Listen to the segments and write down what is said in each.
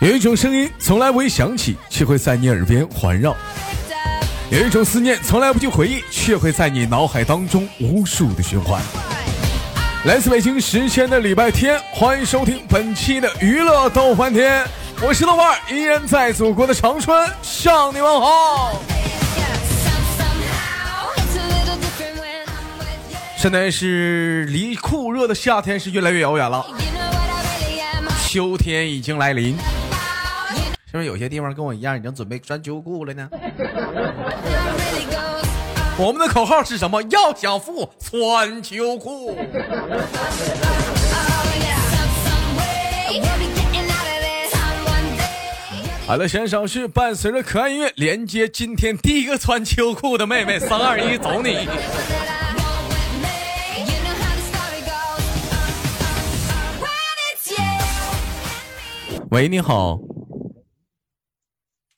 有一种声音从来不会响起，却会在你耳边环绕；有一种思念从来不去回忆，却会在你脑海当中无数的循环。来自北京时间的礼拜天，欢迎收听本期的娱乐逗翻天，我是豆瓣，依然在祖国的长春向你们好。现在是离酷热的夏天是越来越遥远了，秋天已经来临。是不是有些地方跟我一样已经准备穿秋裤了呢？我们的口号是什么？要想富，穿秋裤。好了，先生是伴随着可爱音乐连接今天第一个穿秋裤的妹妹，三二一，走你！喂，你好。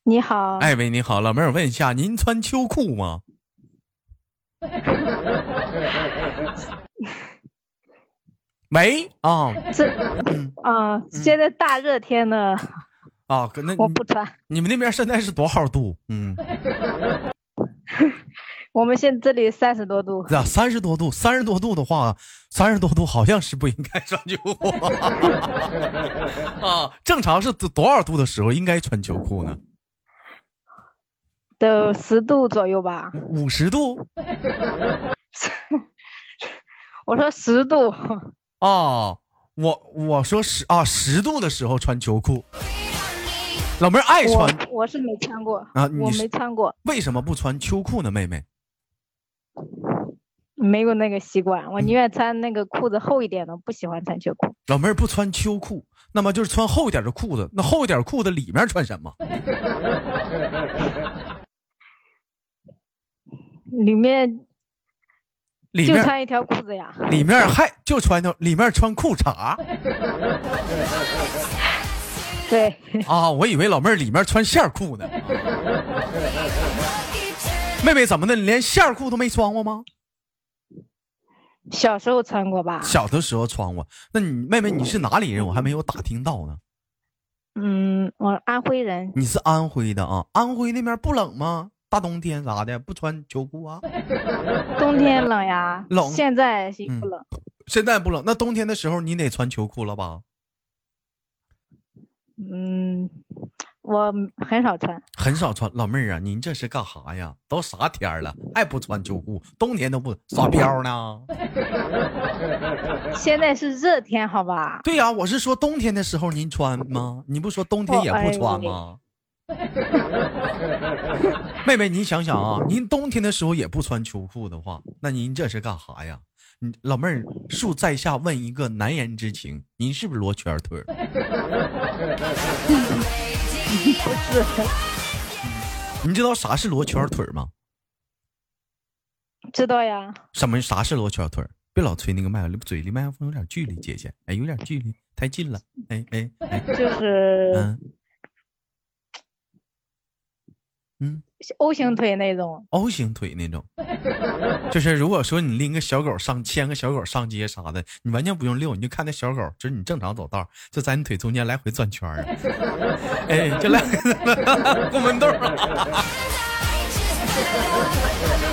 你好，哎喂，你好，老妹儿，问一下，您穿秋裤吗？没啊，这啊，现在大热天的啊，可能我不穿。你们那边现在是多少度？嗯，我们现这里三十多度。啊，三十多度，三十多度的话，三十多度好像是不应该穿秋裤啊。正常是多少度的时候应该穿秋裤呢？都十度左右吧，五十度。我说十度。啊，我我说十啊十度的时候穿秋裤。老妹儿爱穿，我是没穿过啊，我没穿过。为什么不穿秋裤呢，妹妹？没有那个习惯，我宁愿穿那个裤子厚一点的，不喜欢穿秋裤。老妹儿不穿秋裤，那么就是穿厚一点的裤子。那厚一点裤子里面穿什么？里面，里面就穿一条裤子呀。里面还就穿条，里面穿裤衩。对。啊，我以为老妹儿里面穿线裤呢。妹妹怎么的？你连线裤都没穿过吗？小时候穿过吧。小的时候穿过。那你妹妹你是哪里人？我还没有打听到呢。嗯，我安徽人。你是安徽的啊？安徽那边不冷吗？大冬天啥的不穿秋裤啊？冬天冷呀，冷。现在不冷，现在不冷。那冬天的时候你得穿秋裤了吧？嗯，我很少穿，很少穿。老妹儿啊，您这是干啥呀？都啥天了还不穿秋裤？冬天都不耍膘呢？现在是热天，好吧？对呀，我是说冬天的时候您穿吗？你不说冬天也不穿吗？妹妹，您想想啊，您冬天的时候也不穿秋裤的话，那您这是干啥呀？你老妹儿，恕在下问一个难言之情，您是不是罗圈腿？不是。你知道啥是罗圈腿吗？知道呀。什么？啥是罗圈腿？别老吹那个麦，嘴离麦克风有点距离，姐姐，哎，有点距离，太近了，哎哎哎。就是。嗯。嗯，O 型腿那种，O 型腿那种，就是如果说你拎个小狗上牵个小狗上街啥的，你完全不用遛，你就看那小狗，就是你正常走道，就在你腿中间来回转圈儿，哎，就来 过门洞。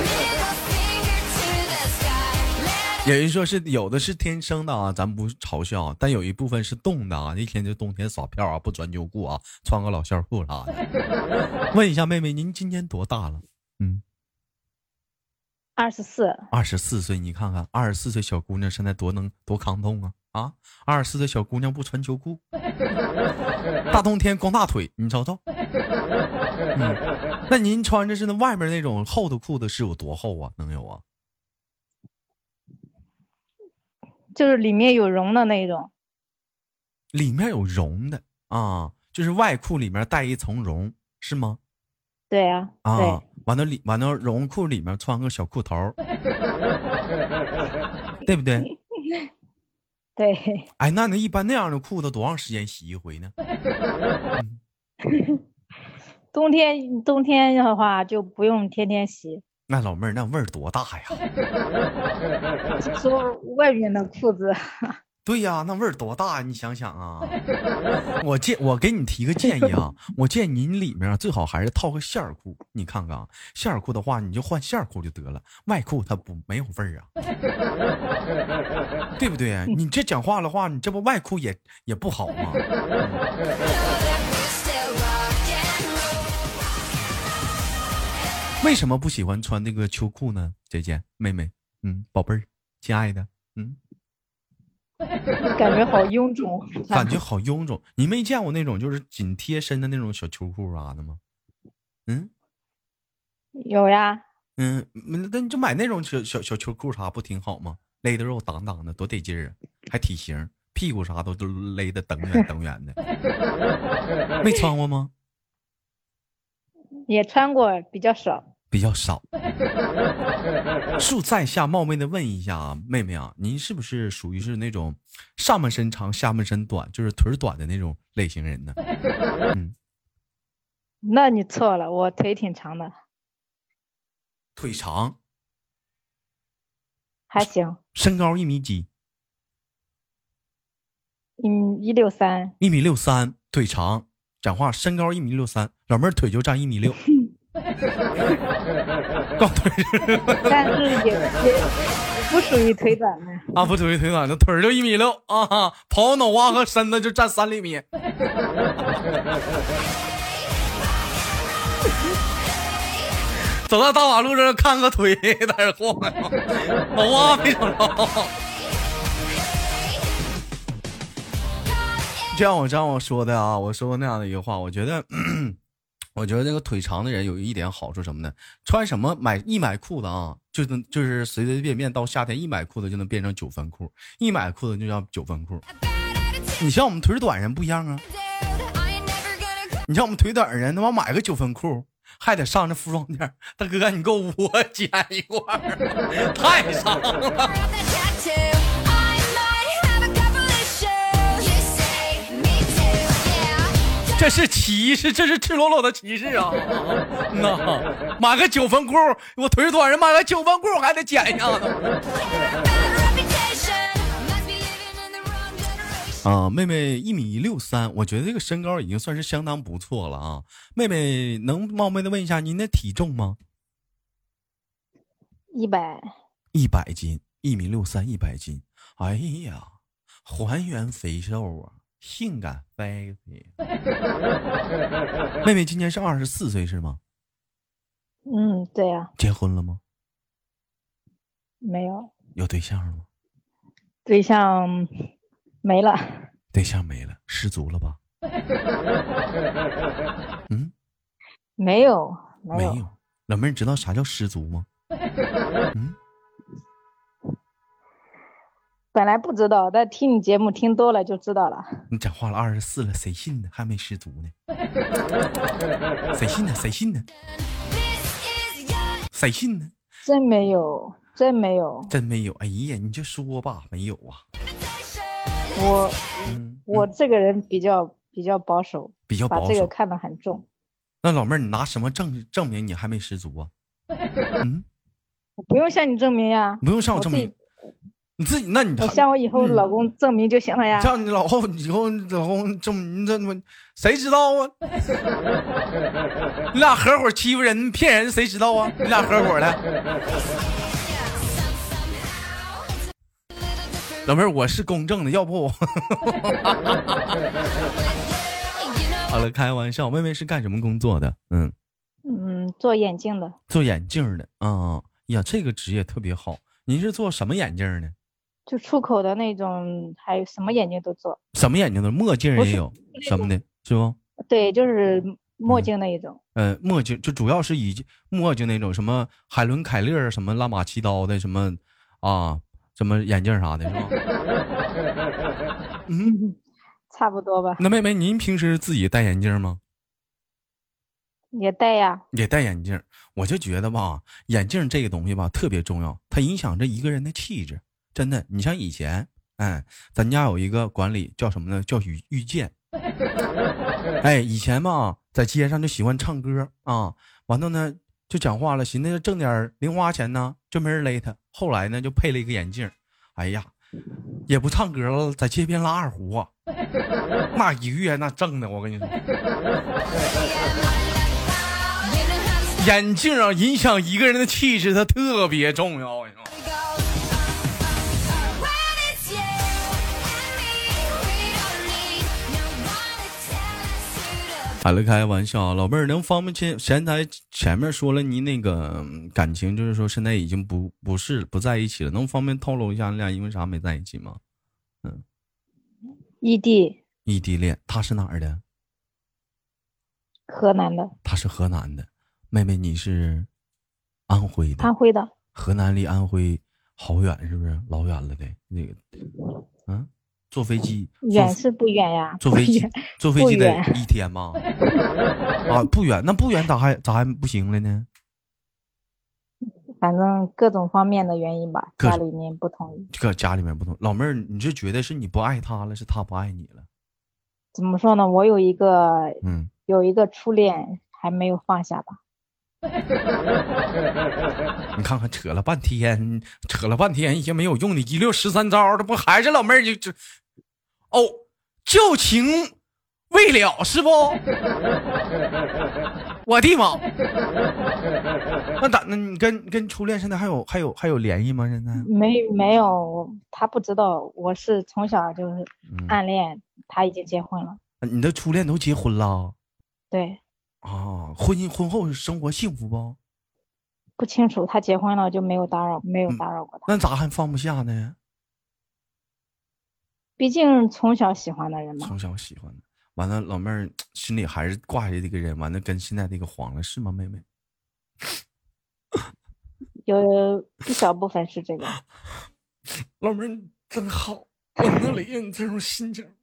有人说是有的是天生的啊，咱不嘲笑，但有一部分是冻的啊，一天就冬天耍票啊，不穿秋裤啊，穿个老线裤啥的。问一下妹妹，您今年多大了？嗯，二十四。二十四岁，你看看，二十四岁小姑娘现在多能多抗冻啊啊！二十四岁小姑娘不穿秋裤，大冬天光大腿，你瞅瞅。嗯，那您穿着是那外面那种厚的裤子是有多厚啊？能有啊？就是里面有绒的那种，里面有绒的啊，就是外裤里面带一层绒，是吗？对呀，啊，完了里完了绒裤里面穿个小裤头，对不对？对。哎，那那一般那样的裤子多长时间洗一回呢？冬天冬天的话就不用天天洗。那老妹儿那味儿多大呀？说外面的裤子，对呀，那味儿多大？你想想啊！我建我给你提个建议啊，我建议你里面最好还是套个线儿裤。你看看啊，线儿裤的话，你就换线儿裤就得了，外裤它不没有味儿啊，对不对？你这讲话的话，你这不外裤也也不好吗？为什么不喜欢穿那个秋裤呢？姐姐、妹妹，嗯，宝贝儿，亲爱的，嗯，感觉好臃肿，感觉好臃肿。你没见过那种就是紧贴身的那种小秋裤啥的吗？嗯，有呀。嗯，那你就买那种小小小秋裤啥不挺好吗？勒的肉挡挡的，多得劲儿啊，还体型，屁股啥都都勒的等远等远的。没穿过吗？也穿过，比较少。比较少。恕在下冒昧的问一下啊，妹妹啊，您是不是属于是那种上半身长下半身短，就是腿短的那种类型人呢？嗯，那你错了，我腿挺长的，腿长，还行。身高一米几？一米一六三。一米六三，腿长，讲话身高一米六三，老妹儿腿就占一米六。高腿，但是也也不属于腿短的啊，不属于腿短的，腿就一米六啊，跑脑瓜和身子就占三厘米。走到大马路上看个腿在这晃悠，脑瓜没找着。就像我这样我说的啊，我说过那样的一个话，我觉得。我觉得那个腿长的人有一点好处什么呢？穿什么买一买裤子啊，就能就是随随便便到夏天一买裤子就能变成九分裤，一买裤子就叫九分裤。你像我们腿短人不一样啊，你像我们腿短人，他妈买个九分裤还得上这服装店，大哥你给 我剪一块，太长了。这是歧视，这是赤裸裸的歧视啊！那买个九分裤，我腿短人买个九分裤还得剪一下子。啊，妹妹一米六三，我觉得这个身高已经算是相当不错了啊。妹妹能冒昧的问一下您的体重吗？一百。一百斤，一米六三，一百斤。哎呀，还原肥瘦啊！性感 baby，妹妹今年是二十四岁是吗？嗯，对呀。结婚了吗？没有。有对象了吗？对象没了。对象没了，失足了吧？嗯，没有，没有。老妹儿，你知道啥叫失足吗？嗯。本来不知道，但听你节目听多了就知道了。你讲话了二十四了，谁信呢？还没失足呢？谁信呢？谁信呢？谁信呢？真没有，真没有，真没有。哎呀，你就说吧，没有啊。我，我这个人比较比较保守，比较保守，把这个看得很重。那老妹儿，你拿什么证证明你还没失足啊？嗯，我不用向你证明呀，不用向我证明。你自己，那你向我以后老公证明就行了呀。向你老后以后老公证明，这么谁知道啊？你俩合伙欺负人骗人，谁知道啊？你俩合伙的。老妹儿，我是公正的，要不我。好了，开玩笑。妹妹是干什么工作的？嗯嗯，做眼镜的。做眼镜的啊呀，这个职业特别好。您是做什么眼镜呢？就出口的那种，还有什么眼镜都做，什么眼镜都，墨镜也有，什么的，是不？对，就是墨镜那一种。嗯，墨镜就主要是以墨镜那种，什么海伦凯勒，什么拉玛七刀的，什么啊，什么眼镜啥的，是吧？嗯，差不多吧。那妹妹，您平时自己戴眼镜吗？也戴呀，也戴眼镜。我就觉得吧，眼镜这个东西吧，特别重要，它影响着一个人的气质。真的，你像以前，哎，咱家有一个管理叫什么呢？叫遇遇见。哎，以前嘛，在街上就喜欢唱歌啊，完了呢，就讲话了，寻思挣点零花钱呢，就没人勒他。后来呢，就配了一个眼镜，哎呀，也不唱歌了，在街边拉二胡啊，那一个月那挣的，我跟你说，眼镜啊，影响一个人的气质，它特别重要。我跟你说。开了开玩笑，老妹儿能方便前前台前面说了你那个感情，就是说现在已经不不是不在一起了，能方便透露一下你俩因为啥没在一起吗？嗯，异地，异地恋，他是哪儿的？河南的。他是河南的，妹妹你是安徽的。安徽的。河南离安徽好远，是不是老远了的？那个，嗯。坐飞机远是不远呀？坐飞机坐飞机得一天吗？啊，不远，那不远咋还咋还不行了呢？反正各种方面的原因吧，家里面不同意。搁家里面不同意，老妹儿，你是觉得是你不爱他了，是他不爱你了？怎么说呢？我有一个，嗯，有一个初恋还没有放下吧。你看看，扯了半天，扯了半天一些没有用的，一溜十三招，这不还是老妹儿就就。哦，旧情未了是不？我的妈！那咋？那你跟跟初恋现在还有还有还有联系吗？现在没没有，他不知道我是从小就是暗恋，他已经结婚了。你的初恋都结婚了？对。啊，婚姻婚后生活幸福不？不清楚，他结婚了就没有打扰，没有打扰过他。那咋还放不下呢？毕竟从小喜欢的人嘛，从小喜欢的，完了老妹儿心里还是挂着这个人，完了跟现在这个黄了是吗，妹妹？有一小部分是这个。老妹儿真好，我能理解你这种心情。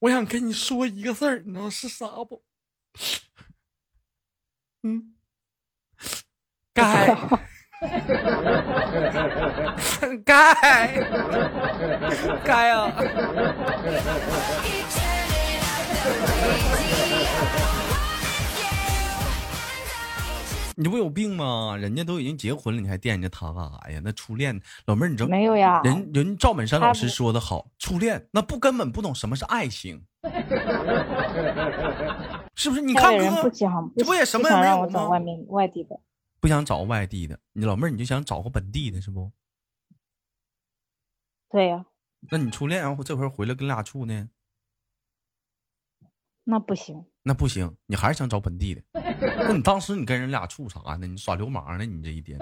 我想跟你说一个事儿，你知道是啥不？嗯，该。该该啊！你不有病吗？人家都已经结婚了，你还惦记他干啥呀？那初恋，老妹儿，你知道没有呀？人人赵本山老师说的好，初恋那不根本不懂什么是爱情，是不是？你看哥，这不也什么也没有吗？外面外地的。不想找外地的，你老妹儿你就想找个本地的，是不？对呀。那你初恋然后这回回来跟俩处呢？那不行。那不行，你还是想找本地的。那你当时你跟人俩处啥呢？你耍流氓呢？你这一天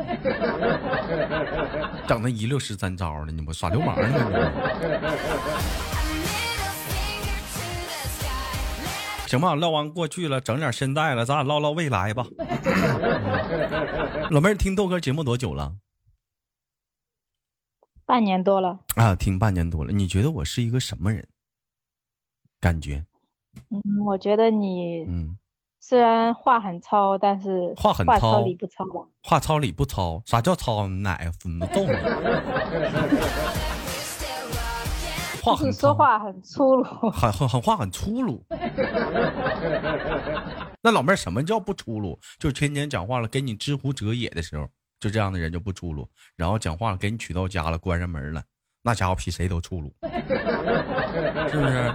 整那一溜十三招的，你不耍流氓呢？行吧，唠完过去了，整点现在了，咱俩唠唠未来吧。老妹儿听豆哥节目多久了？半年多了。啊，听半年多了。你觉得我是一个什么人？感觉？嗯，我觉得你，嗯，虽然话很糙，但是话很糙理不糙。话糙理不糙？啥叫糙？哪个分揍你？是说话很粗鲁，很很很话很粗鲁。那老妹儿什么叫不粗鲁？就是天天讲话了，给你知乎者也的时候，就这样的人就不粗鲁。然后讲话了，给你娶到家了，关上门了，那家伙比谁都粗鲁，是不是？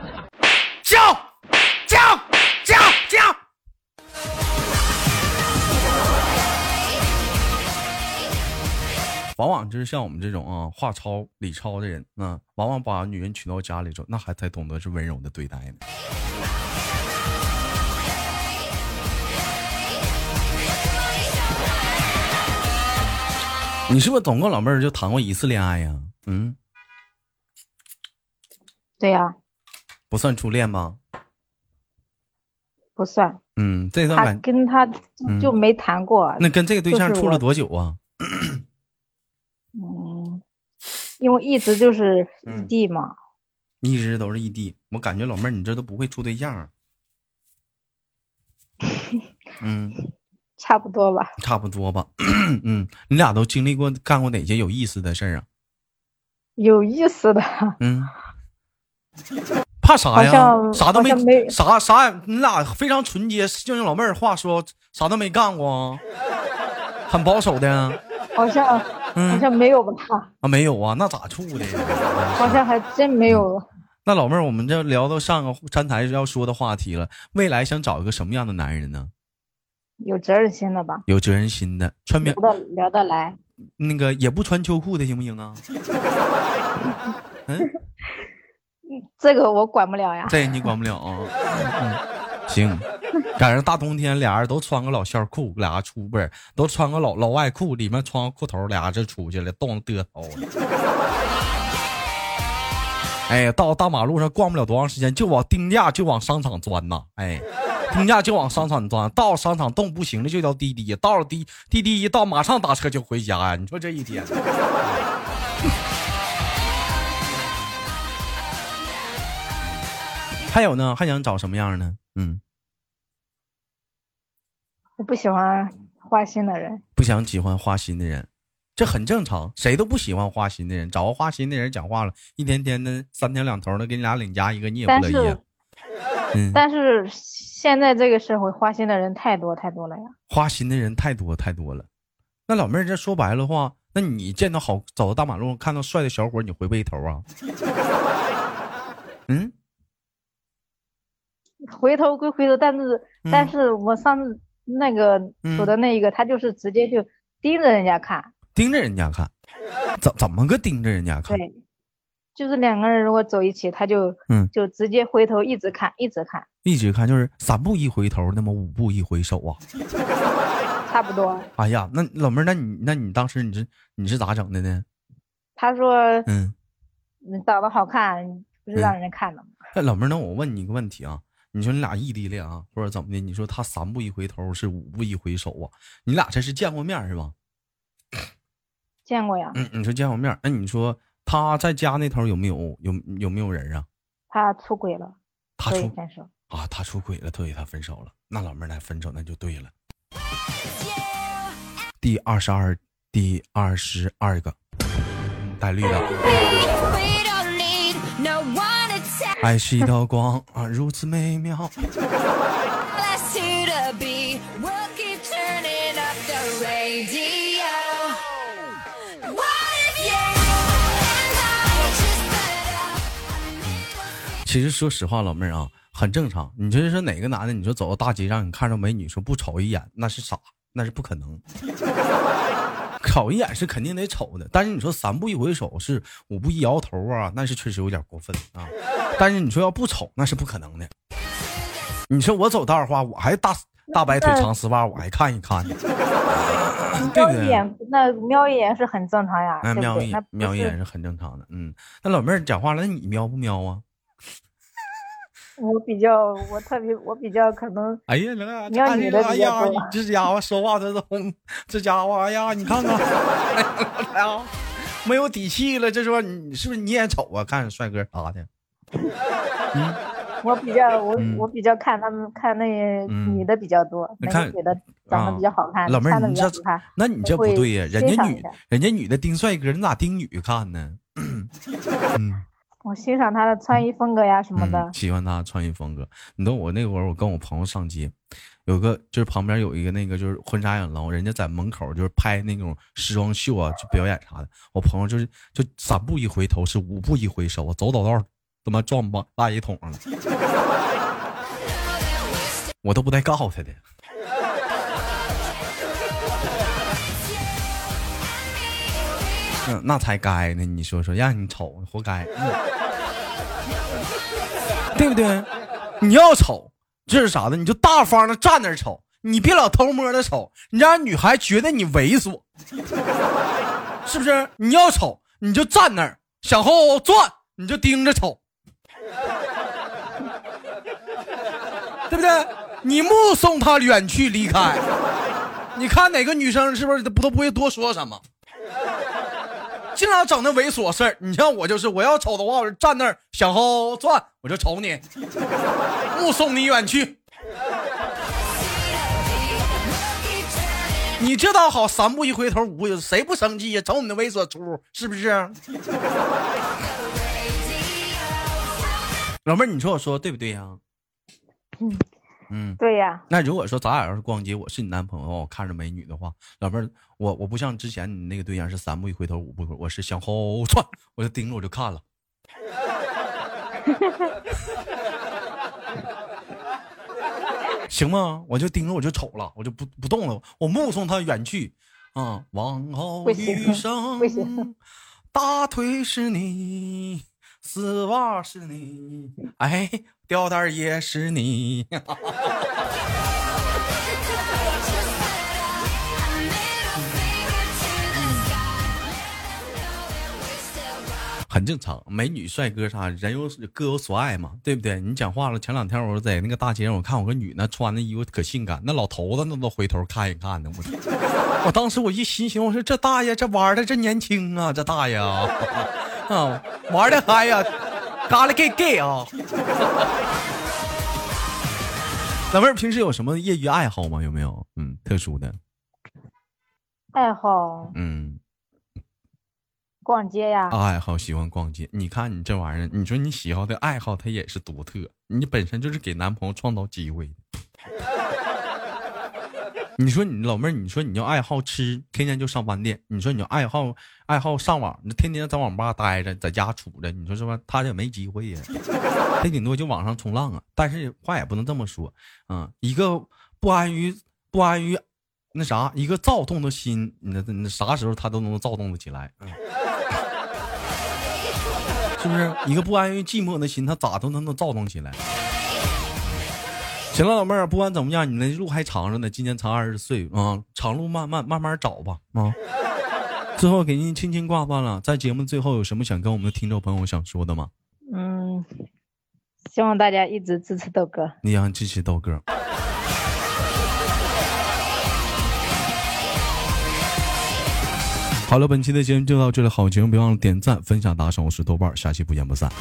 就是像我们这种啊话糙理糙的人啊，往往把女人娶到家里之后，那还才懂得是温柔的对待呢。你是不是总共老妹儿就谈过一次恋爱呀？嗯，对呀，不算初恋吗？不算。嗯，这段感跟他就没谈过。那跟这个对象处了多久啊？嗯，因为一直就是异地嘛，一直都是异地。我感觉老妹儿，你这都不会处对象。嗯，差不多吧。差不多吧。嗯，你俩都经历过干过哪些有意思的事儿啊？有意思的。嗯。怕啥呀？啥都没，啥啥？你俩非常纯洁，就用老妹儿话说，啥都没干过。很保守的呀？好像好像没有吧？啊，没有啊，那咋处的？好像还真没有。那老妹儿，我们这聊到上个站台要说的话题了，未来想找一个什么样的男人呢？有责任心的吧？有责任心的，穿棉聊得聊得来。那个也不穿秋裤的行不行啊？嗯，这个我管不了呀。这你管不了啊？行，赶上大冬天，俩人都穿个老线裤，俩出不是都穿个老老外裤，里面穿个裤头，俩就出去了，冻得嘚瑟。哎，到大马路上逛不了多长时间，就往定价就往商场钻呐！哎，定价就往商场钻，到商场冻不行了就叫滴滴，到了滴滴滴一到马上打车就回家呀！你说这一天，还有呢？还想找什么样呢？嗯，我不喜欢花心的人，不想喜欢花心的人。这很正常，谁都不喜欢花心的人。找个花心的人讲话了，一天天的三天两头的给你俩领家一个，你也不乐意。嗯，但是现在这个社会花心的人太多太多了呀。花心的人太多太多了。那老妹儿，这说白了话，那你见到好走到大马路上看到帅的小伙，你回不回头啊？嗯，回头归回头，但是但是我上次那个走的那一个，他就是直接就盯着人家看。盯着人家看，怎怎么个盯着人家看？对，就是两个人如果走一起，他就嗯，就直接回头一直看，一直看，一直看，就是三步一回头，那么五步一回首啊，差不多。哎呀，那老妹儿，那你那你当时你是你是咋整的呢？他说，嗯，你长得好看，不是让人看的吗？哎，老妹儿，那我问你一个问题啊，你说你俩异地恋啊，或者怎么的？你说他三步一回头是五步一回首啊？你俩这是见过面是吧？见过呀，嗯，你说见过面，那你说他在家那头有没有有有没有人啊？他出轨了，他出分手啊，他出轨了，所以他分手了。那老妹儿来分手那就对了。第二十二，第二十二个带绿的。爱是一道光啊，如此美妙。其实说实话，老妹儿啊，很正常。你就是说哪个男的，你说走到大街上，你看着美女，说不瞅一眼，那是傻，那是不可能。瞅一眼是肯定得瞅的，但是你说三步一回首，是五步一摇头啊，那是确实有点过分啊。但是你说要不瞅，那是不可能的。你说我走道的话，我还大大白腿长丝袜，我还看一看呢。瞄一眼，那瞄一眼是很正常呀。那瞄一眼，瞄一眼是很正常的。嗯，那老妹儿讲话了，那你瞄不瞄啊？我比较，我特别，我比较可能。哎呀，那个女的哎呀，你这家伙说话这都，这家伙，哎呀，你看看，哎呀，没有底气了。这说你是不是你也丑啊？看帅哥啥的。嗯，我比较，我我比较看他们看那些女的比较多，你看女的长得比较好看。老妹儿，你这，那你这不对呀？人家女，人家女的盯帅哥，你咋盯女看呢？嗯。我欣赏他的穿衣风格呀什么的，喜欢他穿衣风格。你懂我那会儿，我跟我朋友上街，有个就是旁边有一个那个就是婚纱影楼，人家在门口就是拍那种时装秀啊，就表演啥的。我朋友就是就三步一回头，是五步一回首，走走道他妈撞垃垃圾桶上了，我都不带告诉他的。嗯，那才该呢！你说说，让你瞅，活该，对不对？你要瞅，这是啥的？你就大方的站那瞅，你别老偷摸的瞅，你让女孩觉得你猥琐，是不是？你要瞅，你就站那儿，向后转，你就盯着瞅，对不对？你目送他远去离开，你看哪个女生是不是不都不会多说什么？经常整那猥琐事儿，你像我就是，我要瞅的话，我就站那儿向后转，我就瞅你，目送你远去。你这倒好，三步一回头，五步谁不生气呀？瞅你那猥琐出，是不是？老妹儿，你说我说对不对呀？嗯，嗯，对呀。那如果说咱俩要是逛街，我是你男朋友，我看着美女的话，老妹儿，我我不像之前你那个对象是三步一回头五步回，我是向后窜，我就盯着我就看了。行吗？我就盯着我就瞅了，我就不不动了，我目送他远去。啊，往后余生，大腿是你，丝袜是你，哎，吊带也是你。很正常，美女帅哥啥，人有各有所爱嘛，对不对？你讲话了。前两天我在那个大街上，我看我个女的穿的衣服可性感，那老头子那都回头看一看呢。我 我当时我一心想，我说这大爷这玩的真年轻啊，这大爷啊，啊玩的嗨呀，嘎啦 gay gay 啊。老妹儿平时有什么业余爱好吗？有没有？嗯，特殊的爱好？嗯。逛街呀，爱好喜欢逛街。你看你这玩意儿，你说你喜好的爱好，它也是独特。你本身就是给男朋友创造机会。你说你老妹儿，你说你就爱好吃，天天就上饭店；你说你就爱好爱好上网，你天天在网吧待着，在家杵着，你说是吧？他也没机会呀，他顶多就网上冲浪啊。但是话也不能这么说，啊，一个不安于不安于那啥，一个躁动的心，那那啥时候他都能躁动的起来。是不是一个不安于寂寞的心，他咋都能能躁动起来？行了，老妹儿，不管怎么样，你那路还长着呢，今年才二十岁啊，长路慢慢慢慢找吧啊！最后给您轻轻挂断了，在节目最后有什么想跟我们的听众朋友想说的吗？嗯，希望大家一直支持豆哥，你要支持豆哥。好了，本期的节目就到这里，好节目别忘了点赞、分享、打赏，我是豆瓣，下期不见不散。